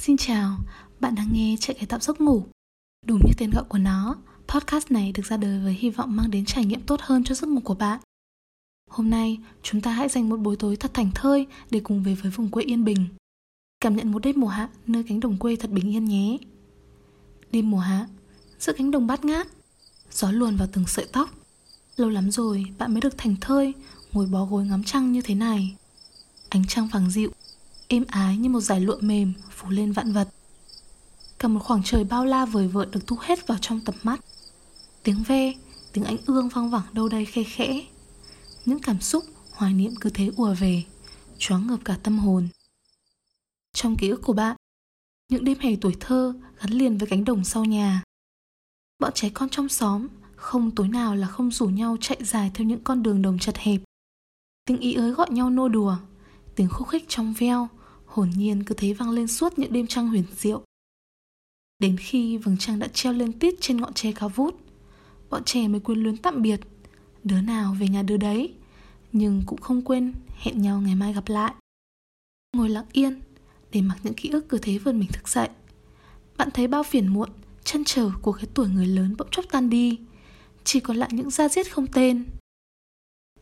Xin chào, bạn đang nghe Chạy cái tạo giấc ngủ. Đúng như tên gọi của nó, podcast này được ra đời với hy vọng mang đến trải nghiệm tốt hơn cho giấc ngủ của bạn. Hôm nay, chúng ta hãy dành một buổi tối thật thành thơi để cùng về với vùng quê yên bình. Cảm nhận một đêm mùa hạ nơi cánh đồng quê thật bình yên nhé. Đêm mùa hạ, giữa cánh đồng bát ngát, gió luồn vào từng sợi tóc. Lâu lắm rồi bạn mới được thành thơi, ngồi bó gối ngắm trăng như thế này. Ánh trăng vàng dịu êm ái như một dải lụa mềm, phủ lên vạn vật. Cả một khoảng trời bao la vời vợi được thu hết vào trong tầm mắt. Tiếng ve, tiếng ánh ương vang vẳng đâu đây khe khẽ. Những cảm xúc, hoài niệm cứ thế ùa về, choáng ngợp cả tâm hồn. Trong ký ức của bạn, những đêm hè tuổi thơ gắn liền với cánh đồng sau nhà. Bọn trẻ con trong xóm không tối nào là không rủ nhau chạy dài theo những con đường đồng chật hẹp. Tiếng ý ới gọi nhau nô đùa, tiếng khúc khích trong veo hồn nhiên cứ thế vang lên suốt những đêm trăng huyền diệu. Đến khi vầng trăng đã treo lên tít trên ngọn tre cao vút, bọn trẻ mới quyến luyến tạm biệt, đứa nào về nhà đứa đấy, nhưng cũng không quên hẹn nhau ngày mai gặp lại. Ngồi lặng yên, để mặc những ký ức cứ thế vươn mình thức dậy. Bạn thấy bao phiền muộn, chân trở của cái tuổi người lớn bỗng chốc tan đi, chỉ còn lại những da diết không tên.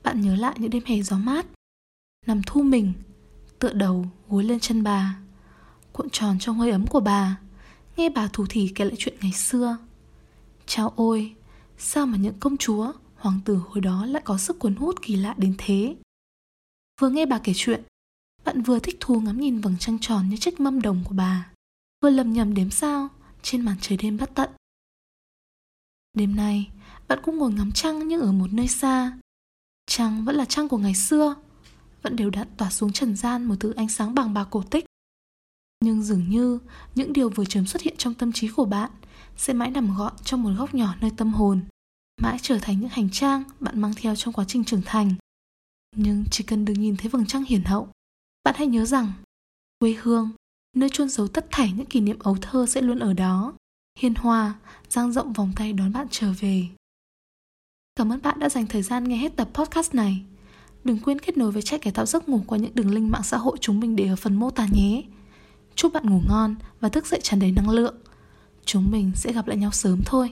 Bạn nhớ lại những đêm hè gió mát, nằm thu mình tựa đầu gối lên chân bà. Cuộn tròn trong hơi ấm của bà, nghe bà thủ thỉ kể lại chuyện ngày xưa. Chao ôi, sao mà những công chúa, hoàng tử hồi đó lại có sức cuốn hút kỳ lạ đến thế? Vừa nghe bà kể chuyện, bạn vừa thích thú ngắm nhìn vầng trăng tròn như chiếc mâm đồng của bà, vừa lầm nhầm đếm sao trên màn trời đêm bất tận. Đêm nay, bạn cũng ngồi ngắm trăng nhưng ở một nơi xa. Trăng vẫn là trăng của ngày xưa vẫn đều đặn tỏa xuống trần gian một thứ ánh sáng bằng bạc cổ tích. Nhưng dường như những điều vừa chớm xuất hiện trong tâm trí của bạn sẽ mãi nằm gọn trong một góc nhỏ nơi tâm hồn, mãi trở thành những hành trang bạn mang theo trong quá trình trưởng thành. Nhưng chỉ cần được nhìn thấy vầng trăng hiển hậu, bạn hãy nhớ rằng quê hương, nơi chôn giấu tất thảy những kỷ niệm ấu thơ sẽ luôn ở đó, hiền hòa, dang rộng vòng tay đón bạn trở về. Cảm ơn bạn đã dành thời gian nghe hết tập podcast này. Đừng quên kết nối với trại cải tạo giấc ngủ qua những đường link mạng xã hội chúng mình để ở phần mô tả nhé. Chúc bạn ngủ ngon và thức dậy tràn đầy năng lượng. Chúng mình sẽ gặp lại nhau sớm thôi.